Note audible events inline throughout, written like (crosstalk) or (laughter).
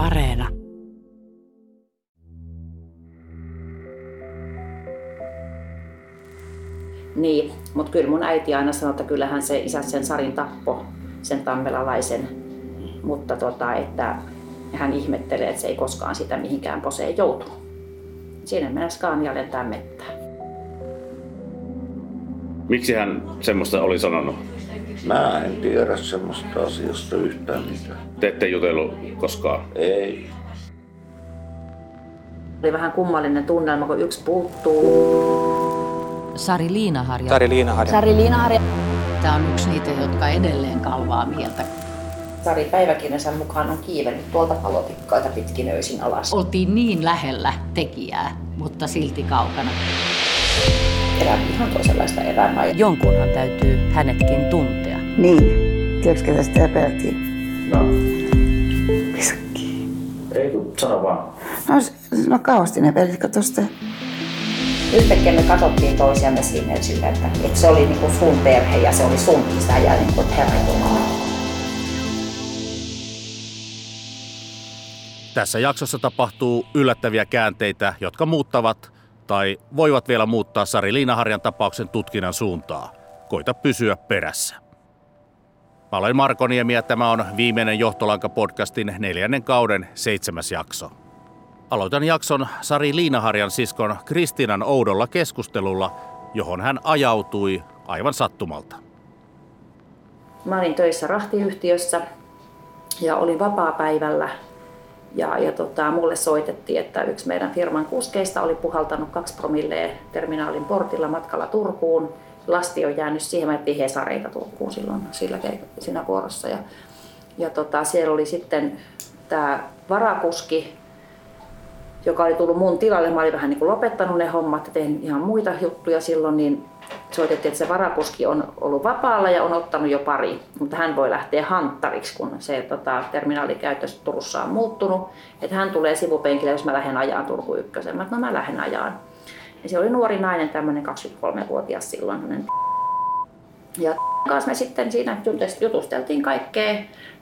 Areena. Niin, mutta kyllä mun äiti aina sanoi, että kyllähän se isä sen Sarin tappo, sen tammelalaisen. Mutta tota, että hän ihmettelee, että se ei koskaan sitä mihinkään poseen joutunut. Siinä mennä Scania lentää mettään. Miksi hän semmoista oli sanonut? Mä en tiedä semmoista asiasta yhtään mitään. Te ette jutellut koskaan? Ei. Oli vähän kummallinen tunnelma, kun yksi puuttuu. Sari Liinaharja. Sari Liinaharja. Sari Liinaharja. Tämä on yksi niitä, jotka edelleen kalvaa mieltä. Sari päiväkirjansa mukaan on kiivennyt tuolta palotikkaita pitkin öisin alas. Oltiin niin lähellä tekijää, mutta silti kaukana. Elää ihan toisenlaista elämää. Jonkunhan täytyy hänetkin tuntea. Niin. Tiedätkö, ketä sitä epäiltiin? No, Pisakki. ei sano vaan. No, no kauheasti ne pelit, kato sitä. Yhtäkkiä me katsottiin toisiamme siinä sillä, että, että se oli niinku sun perhe ja se oli sun isä ja niinku, että herra Jumala. Tässä jaksossa tapahtuu yllättäviä käänteitä, jotka muuttavat tai voivat vielä muuttaa Sari Liinaharjan tapauksen tutkinnan suuntaa. Koita pysyä perässä. Mä olen Marko Niemi ja tämä on viimeinen Johtolanka-podcastin neljännen kauden seitsemäs jakso. Aloitan jakson Sari Liinaharjan siskon Kristiinan oudolla keskustelulla, johon hän ajautui aivan sattumalta. Mä olin töissä rahtiyhtiössä ja olin vapaa-päivällä. Ja, ja tota, mulle soitettiin, että yksi meidän firman kuskeista oli puhaltanut kaksi promillea terminaalin portilla matkalla Turkuun. Lasti on jäänyt siihen, mä etsin Hesareita Turkuun silloin sillä, siinä vuorossa. Ja, ja tota, siellä oli sitten tämä varakuski, joka oli tullut mun tilalle. Mä olin vähän niin kuin lopettanut ne hommat ja tein ihan muita juttuja silloin, niin soitettiin, että se varakuski on ollut vapaalla ja on ottanut jo pari, mutta hän voi lähteä hanttariksi, kun se tota, terminaalikäyttö Turussa on muuttunut. Että hän tulee sivupenkille, jos mä lähden ajaan Turku ykkösen. Mä, no mä lähden ajaan. Ja se oli nuori nainen, tämmöinen 23-vuotias silloin. Ja kanssa me sitten siinä jutusteltiin kaikkea.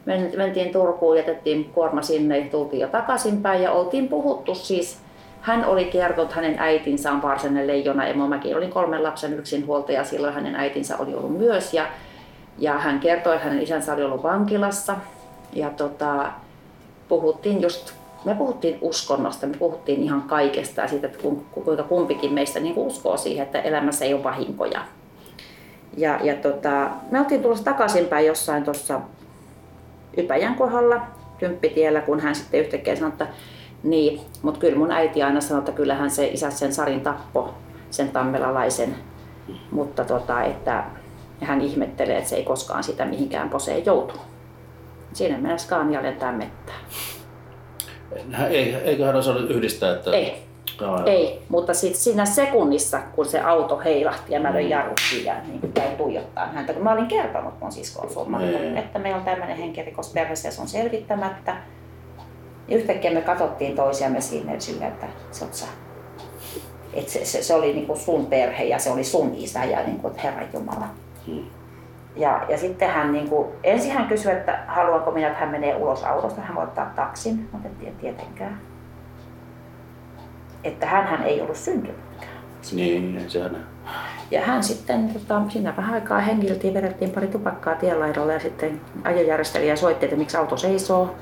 Men- Mentiin Turkuun, jätettiin kuorma sinne, tultiin jo takaisinpäin ja oltiin puhuttu siis hän oli kertonut, hänen äitinsä on varsinainen leijona emo. Mäkin olin kolmen lapsen yksinhuoltaja, silloin hänen äitinsä oli ollut myös. Ja, ja hän kertoi, että hänen isänsä oli ollut vankilassa. Ja tota, puhuttiin just, me puhuttiin uskonnosta, me puhuttiin ihan kaikesta ja siitä, että ku- kuinka kumpikin meistä niin uskoo siihen, että elämässä ei ole vahinkoja. Ja, ja tota, me oltiin tulossa takaisinpäin jossain tuossa Ypäjän kohdalla, Kymppitiellä, kun hän sitten yhtäkkiä sanoi, että niin, mutta kyllä mun äiti aina sanoi, että kyllähän se isä sen Sarin tappo, sen tammelalaisen, mutta tota, että hän ihmettelee, että se ei koskaan sitä mihinkään poseen joutunut. Siinä mennä Scania lentää mettään. Hän- Ei, eikö hän osannut yhdistää, että... Ei, Jaa, ei, mutta sitten siinä sekunnissa, kun se auto heilahti ja mä löin jarrut ja niin kuin jäin tuijottaa häntä, kun mä olin kertonut mun siskon summan, Niin. että meillä on tämmöinen henkirikos perheessä ja se on selvittämättä. Ja yhtäkkiä me katsottiin toisiamme siinä sillä, että se on sä. Et se, se, se, oli niinku sun perhe ja se oli sun isä ja niinku, että Herra Jumala. Ja, ja sitten hän niinku, ensin hän kysyi, että haluanko minä, että hän menee ulos autosta, hän voi ottaa taksin. Mä en tietenkään. Että hän ei ollut syntynytkään. Niin, ei sehän... Ja hän sitten, tota, siinä vähän aikaa hengiltiin, vedettiin pari tupakkaa tienlaidolla ja sitten ajojärjestelijä soitti, että miksi auto seisoo.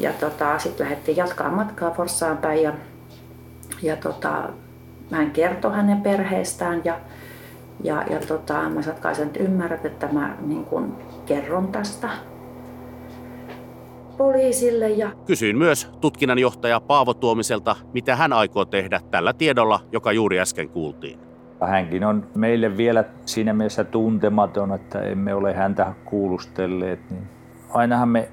Ja tota, sitten lähdettiin jatkaa matkaa Forssaan päin ja, ja tota, hän kertoi hänen perheestään ja, ja, ja tota, mä sanoin, että kai sä nyt ymmärrät, että mä niin kun kerron tästä poliisille ja Kysyin myös tutkinnanjohtaja Paavo Tuomiselta, mitä hän aikoo tehdä tällä tiedolla, joka juuri äsken kuultiin. Hänkin on meille vielä siinä mielessä tuntematon, että emme ole häntä kuulustelleet. Niin ainahan me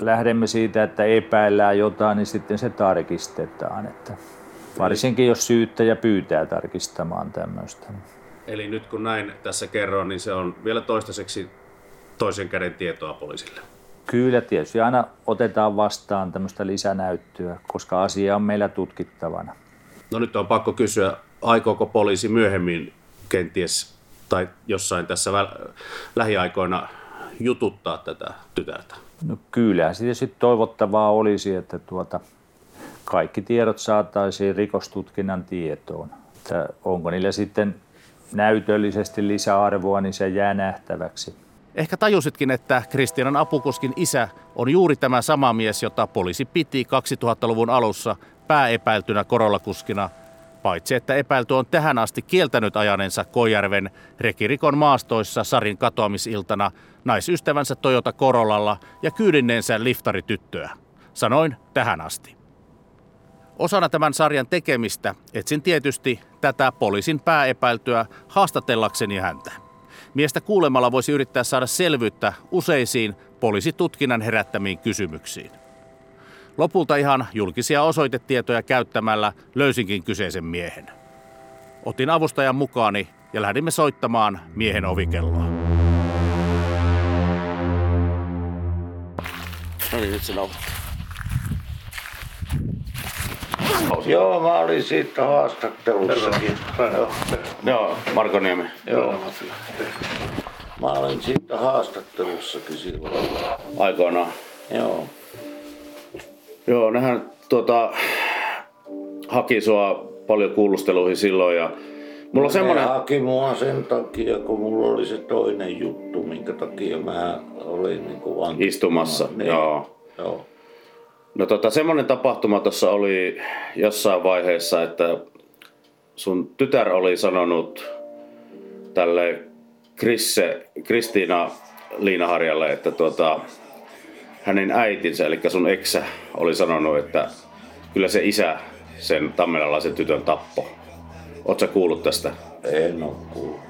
lähdemme siitä, että epäillään jotain, niin sitten se tarkistetaan. Että varsinkin jos syyttäjä pyytää tarkistamaan tämmöistä. Eli nyt kun näin tässä kerron, niin se on vielä toistaiseksi toisen käden tietoa poliisille. Kyllä tietysti aina otetaan vastaan tämmöistä lisänäyttöä, koska asia on meillä tutkittavana. No nyt on pakko kysyä, aikooko poliisi myöhemmin kenties tai jossain tässä väl- lähiaikoina jututtaa tätä tytärtä? No siitä sitten toivottavaa olisi, että tuota, kaikki tiedot saataisiin rikostutkinnan tietoon. Että onko niillä sitten näytöllisesti lisäarvoa, niin se jää nähtäväksi. Ehkä tajusitkin, että Kristianan Apukoskin isä on juuri tämä sama mies, jota poliisi piti 2000-luvun alussa pääepäiltynä korollakuskina, paitsi että epäilty on tähän asti kieltänyt ajanensa Kojärven rekirikon maastoissa Sarin katoamisiltana naisystävänsä Toyota Korollalla ja kyydinneensä liftarityttöä. Sanoin tähän asti. Osana tämän sarjan tekemistä etsin tietysti tätä poliisin pääepäiltyä haastatellakseni häntä. Miestä kuulemalla voisi yrittää saada selvyyttä useisiin poliisitutkinnan herättämiin kysymyksiin. Lopulta ihan julkisia osoitetietoja käyttämällä löysinkin kyseisen miehen. Otin avustajan mukaani ja lähdimme soittamaan miehen ovikelloa. No niin, nyt se on. Joo, mä olin siitä haastattelussakin. Joo, Joo, Marko Niemi. joo. Mä olin siitä haastattelussakin silloin. Aikoinaan. Joo. Joo, nehän tuota, haki sua paljon kuulusteluihin silloin ja mulla on semmonen... Ne haki mua sen takia, kun mulla oli se toinen juttu, minkä takia mä olin niin kuin vankilassa. Istumassa, Niin. joo. Joo. No tota, semmonen tapahtuma tuossa oli jossain vaiheessa, että sun tytär oli sanonut tälle Krisse, Kristiina Liinaharjalle, että tuota, hänen äitinsä, eli sun eksä, oli sanonut, että kyllä se isä sen tammelalaisen tytön tappo. Sä kuullut tästä? En oo kuullut.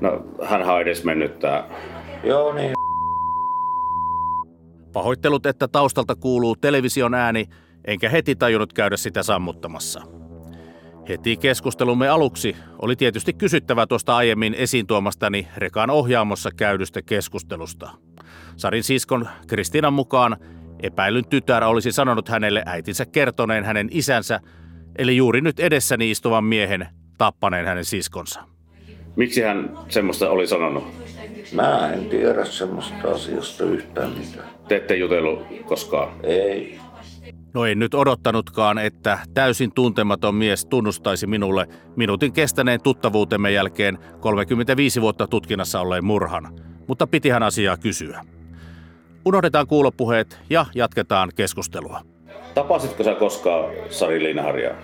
No, hän on edes mennyt tää. Joo, niin. Pahoittelut, että taustalta kuuluu television ääni, enkä heti tajunnut käydä sitä sammuttamassa. Heti keskustelumme aluksi oli tietysti kysyttävä tuosta aiemmin esiin tuomastani Rekan ohjaamossa käydystä keskustelusta. Sarin siskon Kristinan mukaan epäilyn tytär olisi sanonut hänelle äitinsä kertoneen hänen isänsä, eli juuri nyt edessäni istuvan miehen tappaneen hänen siskonsa. Miksi hän semmoista oli sanonut? Mä en tiedä semmoista asiasta yhtään mitään. Te ette jutellut koskaan. Ei. No en nyt odottanutkaan, että täysin tuntematon mies tunnustaisi minulle minuutin kestäneen tuttavuutemme jälkeen 35 vuotta tutkinnassa olleen murhan, mutta pitihän asiaa kysyä. Unohdetaan kuulopuheet ja jatketaan keskustelua. Tapasitko sä koskaan Sari Liinaharjaa?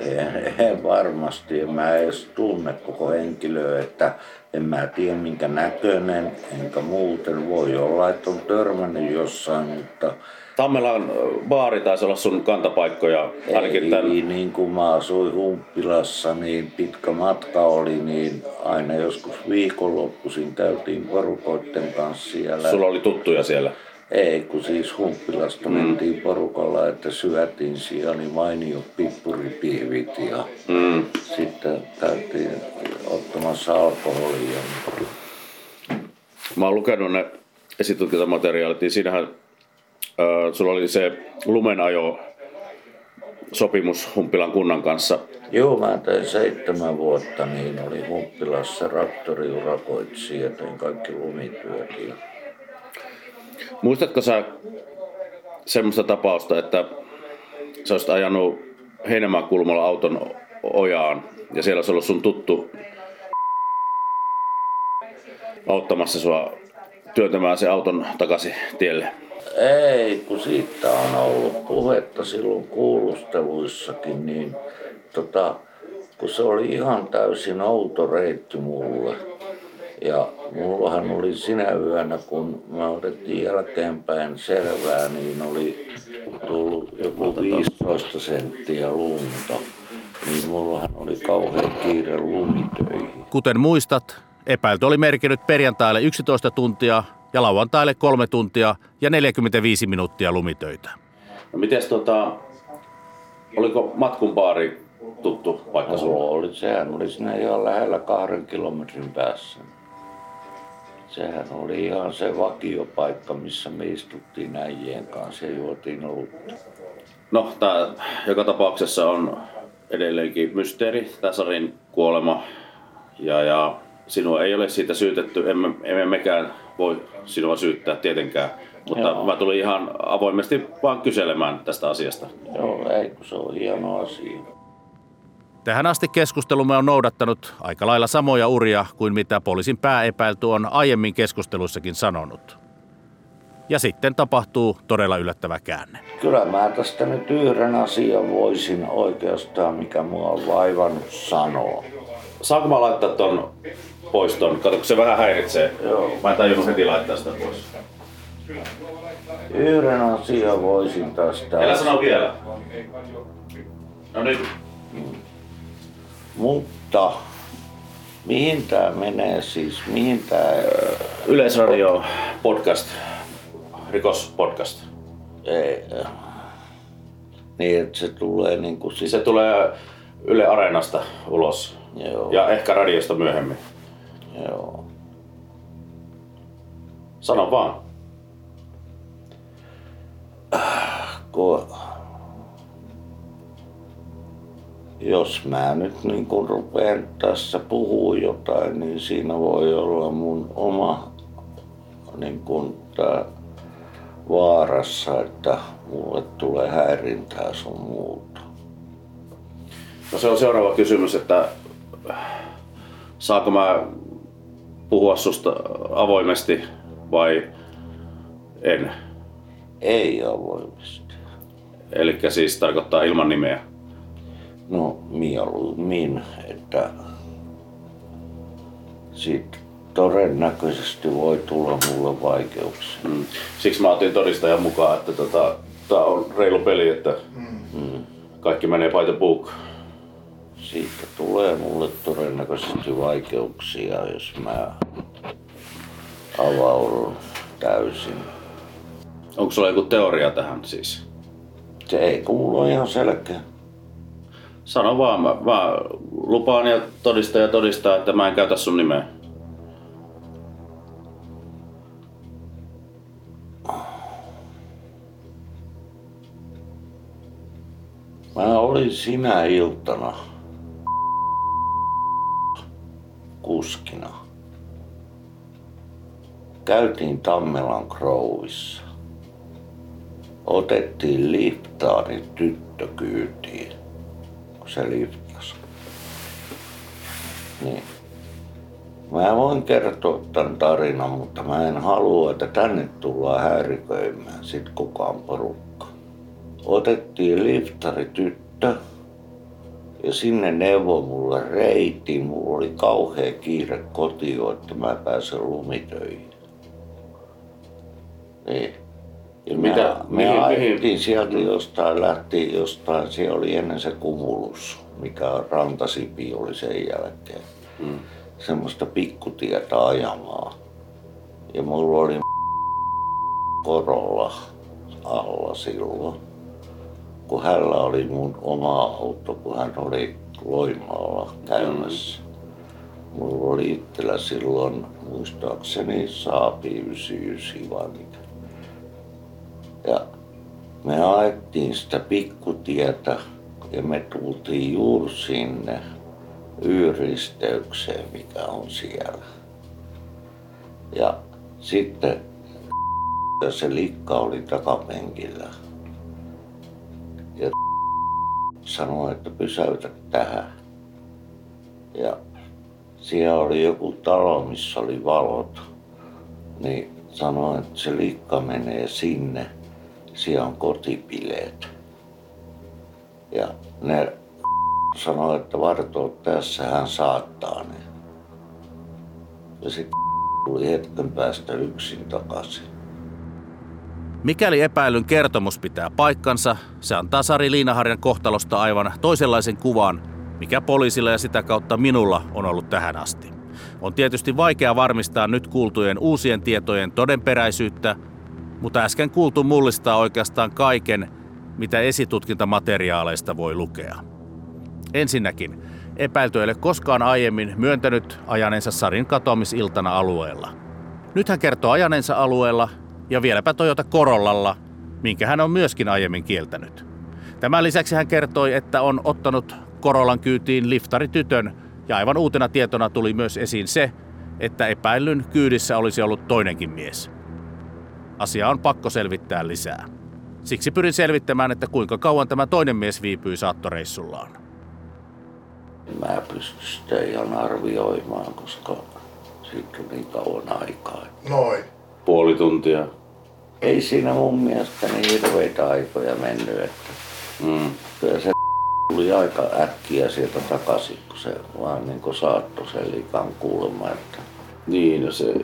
En, en varmasti, en mä edes tunne koko henkilöä, että en mä tiedä minkä näköinen, enkä muuten voi olla, että on törmännyt jossain, mutta Tammelan baari taisi olla sun kantapaikkoja, ainakin ei, tämän... niin kuin mä asuin Humppilassa, niin pitkä matka oli, niin aina joskus viikonloppuisin käytiin porukoitten kanssa siellä. Sulla oli tuttuja siellä. Ei, kun siis Humppilasta mm. mentiin porukalla, että syötiin siellä niin mainiot pippuripihvit ja Mm. Ottamassa alkoholia. Mä oon lukenut ne esitutkintamateriaalit, niin siinähän ö, sulla oli se lumenajo sopimus Humpilan kunnan kanssa. Joo, mä tein seitsemän vuotta, niin oli Humppilassa traktoriurakoitsija, tein kaikki lumityöt. Ja Muistatko sä semmoista tapausta, että sä olisit ajanut Heinämaan kulmalla auton ojaan ja siellä olisi ollut sun tuttu auttamassa sua työntämään se auton takaisin tielle? Ei, kun siitä on ollut puhetta silloin kuulusteluissakin, niin tota, kun se oli ihan täysin outo reitti mulle. Ja mullahan oli sinä yönä, kun me otettiin jälkeenpäin selvää, niin oli tullut joku 15 senttiä lunta. Niin mullahan oli kauhean kiire lumitöihin. Kuten muistat, epäilty oli merkinnyt perjantaille 11 tuntia ja lauantaille 3 tuntia ja 45 minuuttia lumitöitä. No mites tota, oliko Matkun baari tuttu paikka sulla? Oli, sehän oli siinä ihan lähellä kahden kilometrin päässä. Sehän oli ihan se vakiopaikka, missä me istuttiin äijien kanssa ja juotiin olutta. No, tää joka tapauksessa on edelleenkin mysteeri, tämä Sarin kuolema. Ja, ja sinua ei ole siitä syytetty, emme, emme mekään voi sinua syyttää tietenkään. Mutta Joo. mä tulin ihan avoimesti vaan kyselemään tästä asiasta. Joo, ei, kun se on hieno asia. Tähän asti keskustelumme on noudattanut aika lailla samoja uria kuin mitä poliisin pääepäilty on aiemmin keskusteluissakin sanonut. Ja sitten tapahtuu todella yllättävä käänne. Kyllä mä tästä nyt yhden asian voisin oikeastaan, mikä mua on vaivannut sanoa. Saanko mä laittaa ton pois ton? Kato, kun se vähän häiritsee. Joo. Mä en tajunnut heti laittaa sitä pois. Yhden asian voisin tästä. Älä sano vielä. No nyt. Mutta mihin tää menee siis? Mihin tää... Yleisradio podcast. Rikospodcast. Ei, niin, että se tulee niinku sit... Se tulee Yle Areenasta ulos. Joo. Ja ehkä radiosta myöhemmin. Joo. Sano vaan. Kun... Jos mä nyt niin kun rupean tässä puhua jotain, niin siinä voi olla mun oma niin kun tää vaarassa, että mulle tulee häirintää sun muuta. No se on seuraava kysymys, että saako mä puhua susta avoimesti vai en? Ei avoimesti. Eli siis tarkoittaa ilman nimeä. No mieluummin, että siitä todennäköisesti voi tulla mulle vaikeuksia. Mm. Siksi mä otin todistajan mukaan, että tota, tää on reilu peli, että mm. kaikki menee the book. Siitä tulee mulle todennäköisesti vaikeuksia, jos mä avaudun täysin. Onko sulla joku teoria tähän siis? Se ei kuulu ihan selkeä. Sano vaan, mä, mä lupaan ja todistaja todistaa, että mä en käytä sun nimeä. Mä olin sinä iltana kuskina. Käytiin Tammelan Groovissa. Otettiin liftaari tyttö kyytiin, kun se liftasi. Niin. Mä voin kertoa tämän tarinan, mutta mä en halua, että tänne tullaan häiriköimään sit kukaan porukka. Otettiin liftari tyttö ja sinne neuvoi mulle reiti. Mulla oli kauhea kiire kotiin, että mä pääsen lumitöihin. Niin. Ja me, Mitä- me mihin- mihin- sieltä jostain, lähti jostain, siellä oli ennen se kumulus, mikä rantasipi oli sen jälkeen. Mm. Semmoista pikkutietä ajamaa. Ja mulla oli korolla alla silloin, kun hänellä oli mun oma auto, kun hän oli Loimaalla käymässä. Mulla oli itsellä silloin, muistaakseni, Saapi 99 vai mikä. Ja me ajettiin sitä pikkutietä ja me tultiin juuri sinne Y-risteykseen, mikä on siellä. Ja sitten ja se likka oli takapenkillä. Sanoi, että pysäytä tähän. Ja siellä oli joku talo, missä oli valot. Niin sanoi, että se likka menee sinne. Siellä on kotipileet. Ja ne sanoi, että vartoo tässä, hän saattaa ne. Ja sitten tuli hetken päästä yksin takaisin. Mikäli epäilyn kertomus pitää paikkansa, se antaa Sari Liinaharjan kohtalosta aivan toisenlaisen kuvan, mikä poliisilla ja sitä kautta minulla on ollut tähän asti. On tietysti vaikea varmistaa nyt kuultujen uusien tietojen todenperäisyyttä, mutta äsken kuultu mullistaa oikeastaan kaiken, mitä esitutkintamateriaaleista voi lukea. Ensinnäkin, epäilty ei ole koskaan aiemmin myöntänyt ajaneensa Sarin katoamisiltana alueella. Nyt hän kertoo ajaneensa alueella ja vieläpä Toyota Corollalla, minkä hän on myöskin aiemmin kieltänyt. Tämän lisäksi hän kertoi, että on ottanut Korollan kyytiin liftaritytön ja aivan uutena tietona tuli myös esiin se, että epäillyn kyydissä olisi ollut toinenkin mies. Asia on pakko selvittää lisää. Siksi pyrin selvittämään, että kuinka kauan tämä toinen mies viipyi saattoreissullaan. Mä pysty sitä ihan arvioimaan, koska siitä on niin kauan aikaa. Noin. Puoli tuntia. Ei siinä mun mielestä niin hirveitä aikoja mennyt, että Mm. kyllä se tuli aika äkkiä sieltä takaisin, kun se vaan niin kuin saattoi sen likan kuulemma, että Niin, no se,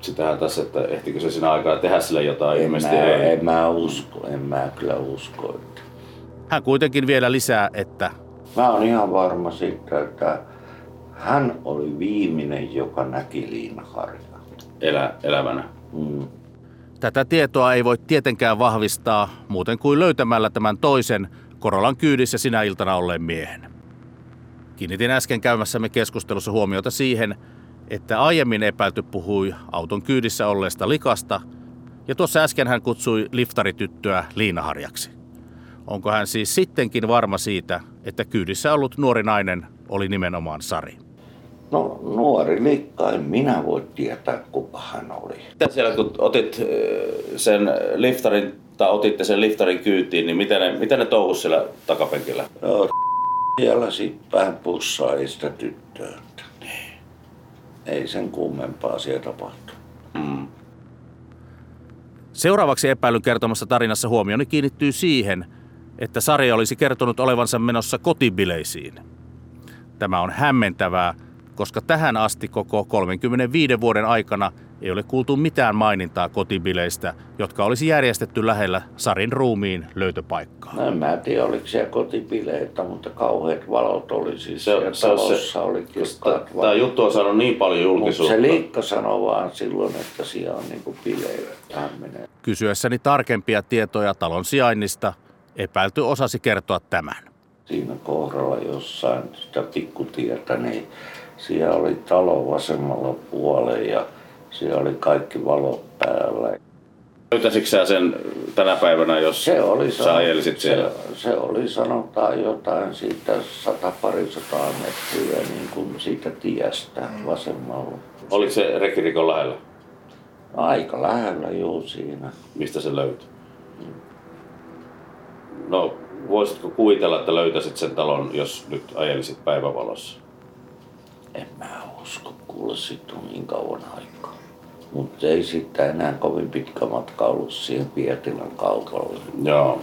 sitähän tässä, että ehtikö se siinä aikaa tehdä sille jotain, en ilmeisesti mä, ei. en mä usko, en mä kyllä usko. Että. Hän kuitenkin vielä lisää, että Mä oon ihan varma siitä, että hän oli viimeinen, joka näki Liinaharjaa. Elä, elävänä. Mm. Tätä tietoa ei voi tietenkään vahvistaa muuten kuin löytämällä tämän toisen Korolan kyydissä sinä iltana olleen miehen. Kiinnitin äsken käymässämme keskustelussa huomiota siihen, että aiemmin epäilty puhui auton kyydissä olleesta likasta, ja tuossa äsken hän kutsui liftarityttöä Liinaharjaksi. Onko hän siis sittenkin varma siitä, että kyydissä ollut nuori nainen oli nimenomaan Sari? No nuori likka, en minä voi tietää kuka hän oli. Mitä siellä kun otit äh, sen liftarin, tai otitte sen liftarin kyytiin, niin mitä ne, mitä ne touhus siellä takapenkillä? No siellä sippään pussaa ei sitä tyttöä. että Ei sen kummempaa siellä tapahtu. Mm. Seuraavaksi epäilyn kertomassa tarinassa huomioni kiinnittyy siihen, että Sari olisi kertonut olevansa menossa kotibileisiin. Tämä on hämmentävää, koska tähän asti koko 35 vuoden aikana ei ole kuultu mitään mainintaa kotibileistä, jotka olisi järjestetty lähellä Sarin ruumiin löytöpaikkaa. No en mä tiedä, oliko siellä kotipileitä, mutta kauheat valot oli siis. Se, Se, se, on talossa se, oli Tämä valot. juttu on saanut niin paljon Mutta julkisuutta. se liikka sanoi vaan silloin, että siellä on niinku bileitä. Kysyessäni tarkempia tietoja talon sijainnista, epäilty osasi kertoa tämän. Siinä kohdalla jossain sitä pikkutietä, niin siellä oli talo vasemmalla puolella ja siellä oli kaikki valot päällä. Löytäisikö sä sen tänä päivänä, jos Se oli, sä ajelisit siellä? se, se oli sanotaan jotain siitä sata parisataa metriä niin kuin siitä tiestä vasemmalla. Oliko se rekirikon lähellä? Aika lähellä juu siinä. Mistä se löytyi? No, voisitko kuvitella, että löytäisit sen talon, jos nyt ajelisit päivävalossa? En mä usko, kuule sit on niin kauan aikaa. Mutta ei sitten enää kovin pitkä matka ollut siihen Pietilän kaupalle. Joo.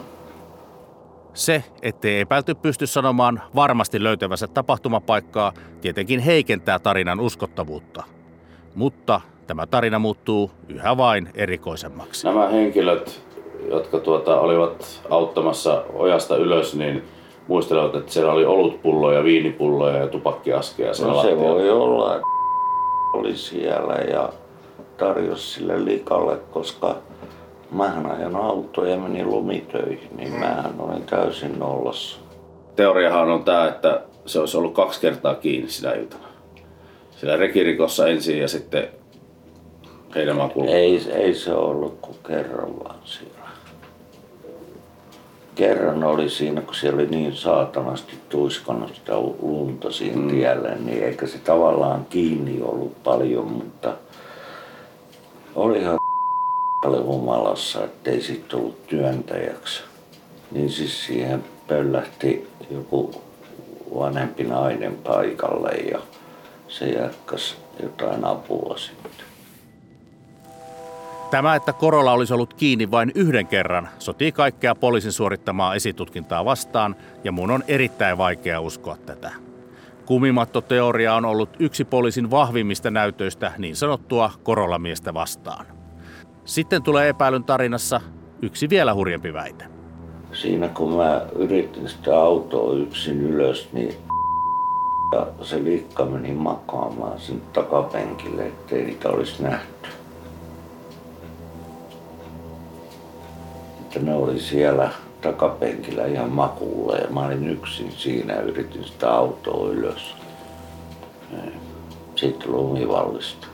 Se, ettei epäilty pysty sanomaan varmasti löytävänsä tapahtumapaikkaa, tietenkin heikentää tarinan uskottavuutta. Mutta tämä tarina muuttuu yhä vain erikoisemmaksi. Nämä henkilöt, jotka tuota, olivat auttamassa ojasta ylös, niin muistelevat, että siellä oli olutpulloja, viinipulloja ja tupakkiaskeja siellä No se voi olla, että oli siellä ja tarjosi sille likalle, koska mähän ajan autoja ja menin lumitöihin, niin mähän olin täysin nollassa. Teoriahan on tämä, että se olisi ollut kaksi kertaa kiinni sinä iltana. Siellä rekirikossa ensin ja sitten heidän kulma. Ei, ei se ollut kuin kerran vaan siellä. Kerran oli siinä, kun siellä oli niin saatanasti tuiskannut sitä lunta siinä mm. tielle, niin eikä se tavallaan kiinni ollut paljon, mutta olihan oli humalassa, ettei siitä ollut työntäjäksi. Niin siis siihen pöllähti joku vanhempi nainen paikalle ja se jäkkäsi jotain apua sitten. Tämä, että Korola olisi ollut kiinni vain yhden kerran, sotii kaikkea poliisin suorittamaa esitutkintaa vastaan, ja mun on erittäin vaikea uskoa tätä. Kumimattoteoria on ollut yksi poliisin vahvimmista näytöistä niin sanottua Korola-miestä vastaan. Sitten tulee epäilyn tarinassa yksi vielä hurjempi väite. Siinä kun mä yritin sitä autoa yksin ylös, niin ja se liikka meni makaamaan sinne takapenkille, ettei niitä olisi nähty. Että ne oli siellä takapenkillä ihan makuulla ja mä olin yksin siinä ja yritin sitä autoa ylös. Sitten lumi vallistui.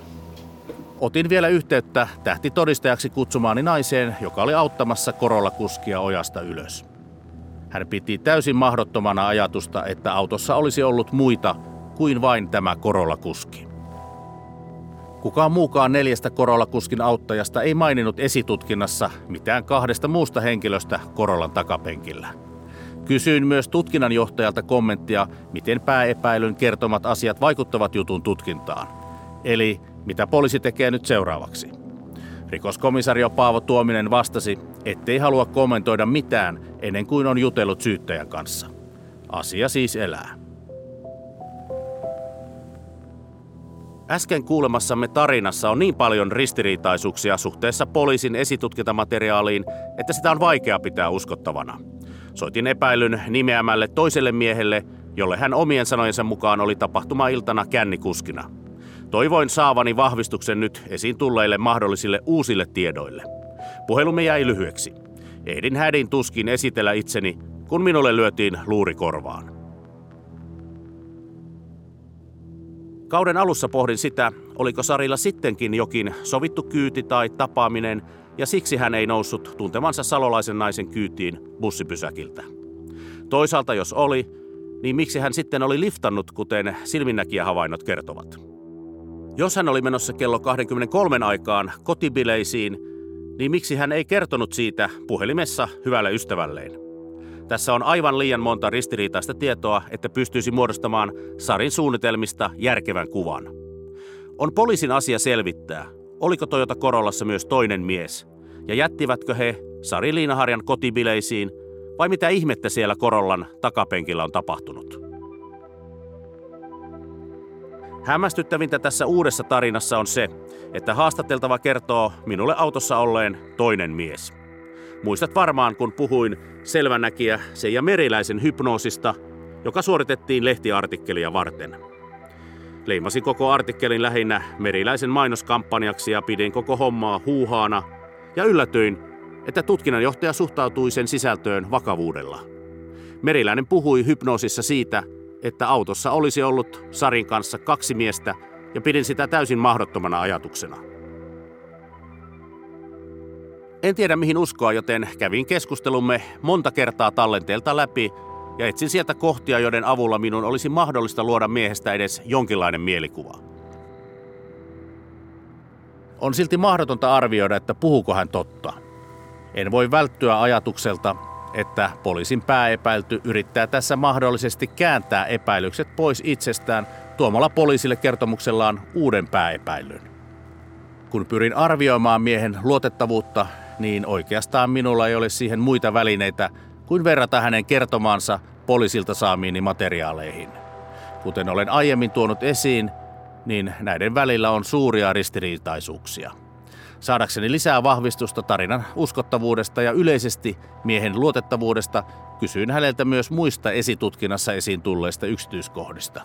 Otin vielä yhteyttä tähtitodistajaksi kutsumaani naiseen, joka oli auttamassa Korolla kuskia ojasta ylös. Hän piti täysin mahdottomana ajatusta, että autossa olisi ollut muita kuin vain tämä Korolla kuski. Kukaan muukaan neljästä Korolla-kuskin auttajasta ei maininnut esitutkinnassa mitään kahdesta muusta henkilöstä Korollan takapenkillä. Kysyin myös tutkinnanjohtajalta kommenttia, miten pääepäilyn kertomat asiat vaikuttavat jutun tutkintaan. Eli mitä poliisi tekee nyt seuraavaksi. Rikoskomisario Paavo Tuominen vastasi, ettei halua kommentoida mitään ennen kuin on jutellut syyttäjän kanssa. Asia siis elää. Äsken kuulemassamme tarinassa on niin paljon ristiriitaisuuksia suhteessa poliisin esitutkintamateriaaliin, että sitä on vaikea pitää uskottavana. Soitin epäilyn nimeämälle toiselle miehelle, jolle hän omien sanojensa mukaan oli tapahtuma-iltana kännikuskina. Toivoin saavani vahvistuksen nyt esiin tulleille mahdollisille uusille tiedoille. Puhelumme jäi lyhyeksi. Ehdin hädin tuskin esitellä itseni, kun minulle lyötiin luuri Kauden alussa pohdin sitä, oliko Sarilla sittenkin jokin sovittu kyyti tai tapaaminen, ja siksi hän ei noussut tuntemansa salolaisen naisen kyytiin bussipysäkiltä. Toisaalta jos oli, niin miksi hän sitten oli liftannut, kuten silminnäkijähavainnot kertovat. Jos hän oli menossa kello 23 aikaan kotibileisiin, niin miksi hän ei kertonut siitä puhelimessa hyvälle ystävälleen? Tässä on aivan liian monta ristiriitaista tietoa, että pystyisi muodostamaan Sarin suunnitelmista järkevän kuvan. On poliisin asia selvittää, oliko Toyota Korollassa myös toinen mies, ja jättivätkö he Sari Liinaharjan kotibileisiin, vai mitä ihmettä siellä Korollan takapenkillä on tapahtunut. Hämmästyttävintä tässä uudessa tarinassa on se, että haastateltava kertoo minulle autossa olleen toinen mies – Muistat varmaan, kun puhuin selvänäkijä Seija Meriläisen hypnoosista, joka suoritettiin lehtiartikkelia varten. Leimasin koko artikkelin lähinnä Meriläisen mainoskampanjaksi ja pidin koko hommaa huuhaana ja yllätyin, että tutkinnanjohtaja suhtautui sen sisältöön vakavuudella. Meriläinen puhui hypnoosissa siitä, että autossa olisi ollut Sarin kanssa kaksi miestä ja pidin sitä täysin mahdottomana ajatuksena. En tiedä mihin uskoa, joten kävin keskustelumme monta kertaa tallenteelta läpi ja etsin sieltä kohtia, joiden avulla minun olisi mahdollista luoda miehestä edes jonkinlainen mielikuva. On silti mahdotonta arvioida, että puhuuko hän totta. En voi välttyä ajatukselta, että poliisin pääepäilty yrittää tässä mahdollisesti kääntää epäilykset pois itsestään tuomalla poliisille kertomuksellaan uuden pääepäilyn. Kun pyrin arvioimaan miehen luotettavuutta, niin oikeastaan minulla ei ole siihen muita välineitä kuin verrata hänen kertomaansa poliisilta saamiini materiaaleihin. Kuten olen aiemmin tuonut esiin, niin näiden välillä on suuria ristiriitaisuuksia. Saadakseni lisää vahvistusta tarinan uskottavuudesta ja yleisesti miehen luotettavuudesta, kysyin häneltä myös muista esitutkinnassa esiin tulleista yksityiskohdista.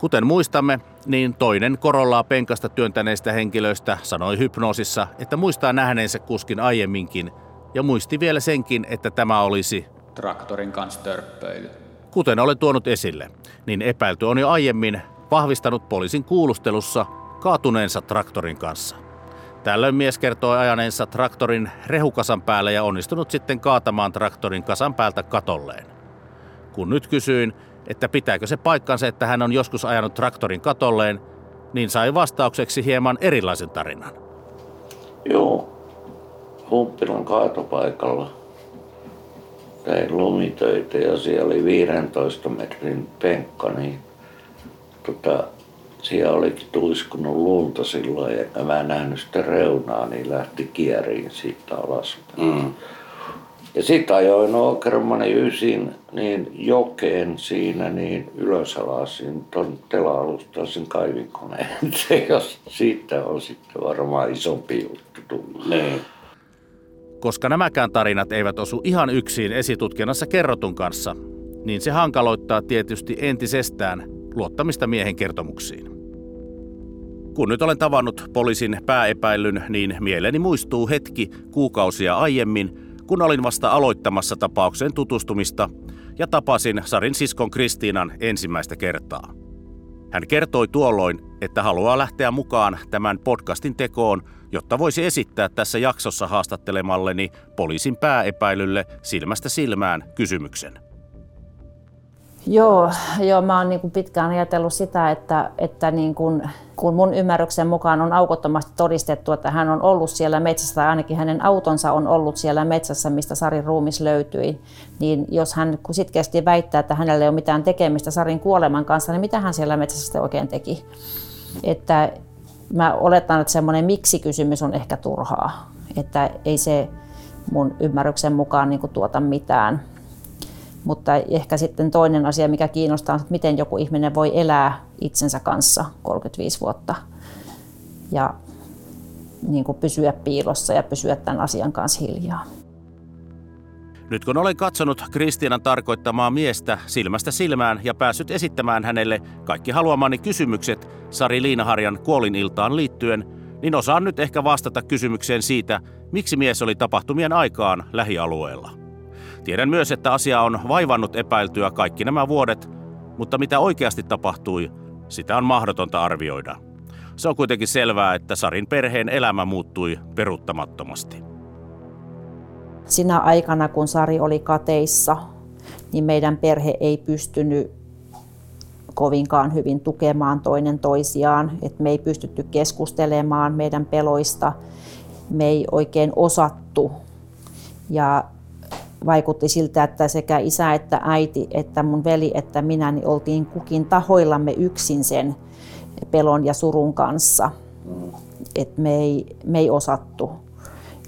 Kuten muistamme, niin toinen korollaa penkasta työntäneistä henkilöistä sanoi hypnoosissa, että muistaa nähneensä kuskin aiemminkin ja muisti vielä senkin, että tämä olisi traktorin kanssa törppöily. Kuten olen tuonut esille, niin epäilty on jo aiemmin vahvistanut poliisin kuulustelussa kaatuneensa traktorin kanssa. Tällöin mies kertoi ajaneensa traktorin rehukasan päälle ja onnistunut sitten kaatamaan traktorin kasan päältä katolleen. Kun nyt kysyin, että pitääkö se paikkansa, että hän on joskus ajanut traktorin katolleen, niin sai vastaukseksi hieman erilaisen tarinan. Joo, Humppilan kaatopaikalla tein lumitöitä ja siellä oli 15 metrin penkka, niin tota, siellä olikin tuiskunut lunta silloin ja mä en nähnyt sitä reunaa, niin lähti kieriin siitä alaspäin. Mm. Ja sitten ajoin Åkermanin ysin niin jokeen siinä niin ylös alasin ton tela-alustaisen kaivinkoneen. (laughs) jos siitä on sitten varmaan isompi juttu tullut. Niin. Koska nämäkään tarinat eivät osu ihan yksin esitutkinnassa kerrotun kanssa, niin se hankaloittaa tietysti entisestään luottamista miehen kertomuksiin. Kun nyt olen tavannut poliisin pääepäilyn, niin mieleeni muistuu hetki kuukausia aiemmin – kun olin vasta aloittamassa tapaukseen tutustumista ja tapasin Sarin siskon Kristiinan ensimmäistä kertaa. Hän kertoi tuolloin, että haluaa lähteä mukaan tämän podcastin tekoon, jotta voisi esittää tässä jaksossa haastattelemalleni poliisin pääepäilylle silmästä silmään kysymyksen. Joo, joo mä oon niin kuin pitkään ajatellut sitä, että, että niin kuin, kun mun ymmärryksen mukaan on aukottomasti todistettu, että hän on ollut siellä metsässä, tai ainakin hänen autonsa on ollut siellä metsässä, mistä Sarin ruumis löytyi, niin jos hän sitkeästi väittää, että hänellä ei ole mitään tekemistä Sarin kuoleman kanssa, niin mitä hän siellä metsässä oikein teki? Että mä oletan, että semmoinen miksi-kysymys on ehkä turhaa, että ei se mun ymmärryksen mukaan niin kuin tuota mitään. Mutta ehkä sitten toinen asia, mikä kiinnostaa, on, että miten joku ihminen voi elää itsensä kanssa 35 vuotta ja niin kuin pysyä piilossa ja pysyä tämän asian kanssa hiljaa. Nyt kun olen katsonut Kristianan tarkoittamaa miestä silmästä silmään ja päässyt esittämään hänelle kaikki haluamani kysymykset Sari Liinaharjan kuoliniltaan liittyen, niin osaan nyt ehkä vastata kysymykseen siitä, miksi mies oli tapahtumien aikaan lähialueella. Tiedän myös, että asia on vaivannut epäiltyä kaikki nämä vuodet, mutta mitä oikeasti tapahtui, sitä on mahdotonta arvioida. Se on kuitenkin selvää, että Sarin perheen elämä muuttui peruuttamattomasti. Sinä aikana, kun Sari oli kateissa, niin meidän perhe ei pystynyt kovinkaan hyvin tukemaan toinen toisiaan. Et me ei pystytty keskustelemaan meidän peloista. Me ei oikein osattu. Ja vaikutti siltä, että sekä isä että äiti, että mun veli että minä, niin oltiin kukin tahoillamme yksin sen pelon ja surun kanssa. Et me, ei, me ei osattu.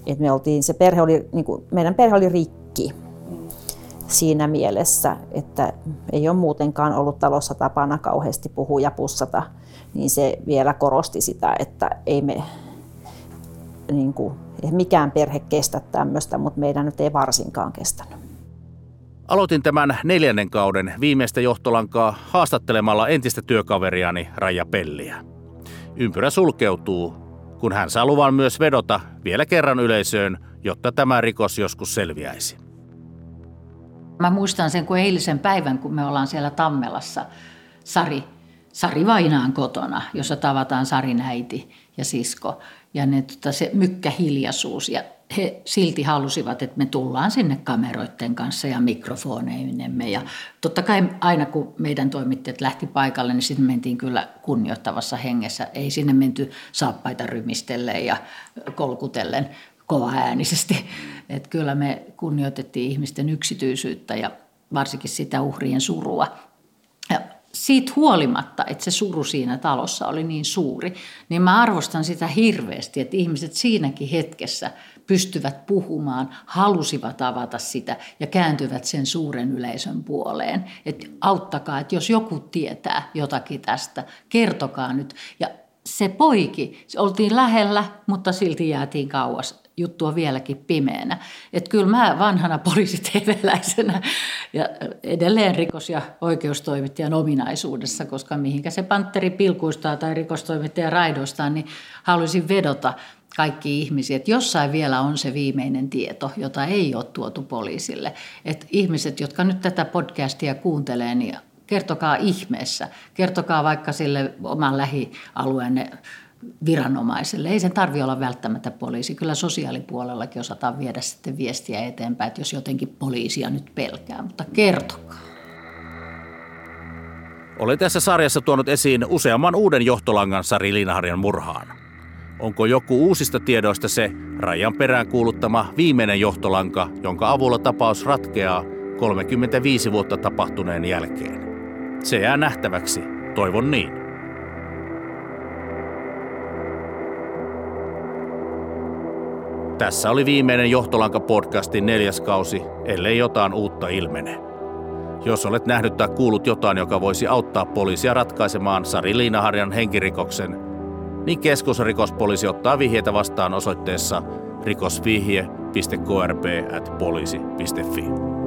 Et me oltiin, se perhe oli, niin kuin, meidän perhe oli rikki siinä mielessä, että ei ole muutenkaan ollut talossa tapana kauheasti puhua ja pussata, niin se vielä korosti sitä, että ei me, niin kuin, mikään perhe kestä tämmöistä, mutta meidän nyt ei varsinkaan kestänyt. Aloitin tämän neljännen kauden viimeistä johtolankaa haastattelemalla entistä työkaveriani Raija Pelliä. Ympyrä sulkeutuu, kun hän saa luvan myös vedota vielä kerran yleisöön, jotta tämä rikos joskus selviäisi. Mä muistan sen kuin eilisen päivän, kun me ollaan siellä Tammelassa Sari, Sari Vainaan kotona, jossa tavataan Sarin äiti ja sisko ja ne, tota, se mykkähiljaisuus. Ja he silti halusivat, että me tullaan sinne kameroiden kanssa ja mikrofoneinemme. Ja totta kai aina kun meidän toimittajat lähti paikalle, niin sitten mentiin kyllä kunnioittavassa hengessä. Ei sinne menty saappaita rymistellen ja kolkutellen kovaäänisesti. Että kyllä me kunnioitettiin ihmisten yksityisyyttä ja varsinkin sitä uhrien surua. Siitä huolimatta, että se suru siinä talossa oli niin suuri, niin mä arvostan sitä hirveästi, että ihmiset siinäkin hetkessä pystyvät puhumaan, halusivat avata sitä ja kääntyvät sen suuren yleisön puoleen. Että auttakaa, että jos joku tietää jotakin tästä, kertokaa nyt. Ja se poiki, oltiin lähellä, mutta silti jäätiin kauas juttu on vieläkin pimeänä. Että kyllä mä vanhana poliisiteveläisenä ja edelleen rikos- ja oikeustoimittajan ominaisuudessa, koska mihinkä se pantteri pilkuistaa tai rikostoimittaja raidoistaa, niin haluaisin vedota kaikki ihmisiä, että jossain vielä on se viimeinen tieto, jota ei ole tuotu poliisille. Että ihmiset, jotka nyt tätä podcastia kuuntelee, niin kertokaa ihmeessä. Kertokaa vaikka sille oman lähialueenne viranomaiselle. Ei sen tarvi olla välttämättä poliisi. Kyllä sosiaalipuolellakin osataan viedä sitten viestiä eteenpäin, että jos jotenkin poliisia nyt pelkää, mutta kertokaa. Olen tässä sarjassa tuonut esiin useamman uuden johtolangan Sari Liinaharjan murhaan. Onko joku uusista tiedoista se rajan perään kuuluttama viimeinen johtolanka, jonka avulla tapaus ratkeaa 35 vuotta tapahtuneen jälkeen? Se jää nähtäväksi, toivon niin. Tässä oli viimeinen Johtolanka-podcastin neljäs kausi, ellei jotain uutta ilmene. Jos olet nähnyt tai kuullut jotain, joka voisi auttaa poliisia ratkaisemaan Sari Liinaharjan henkirikoksen, niin keskusrikospoliisi ottaa vihjeitä vastaan osoitteessa rikosvihje.krp.poliisi.fi.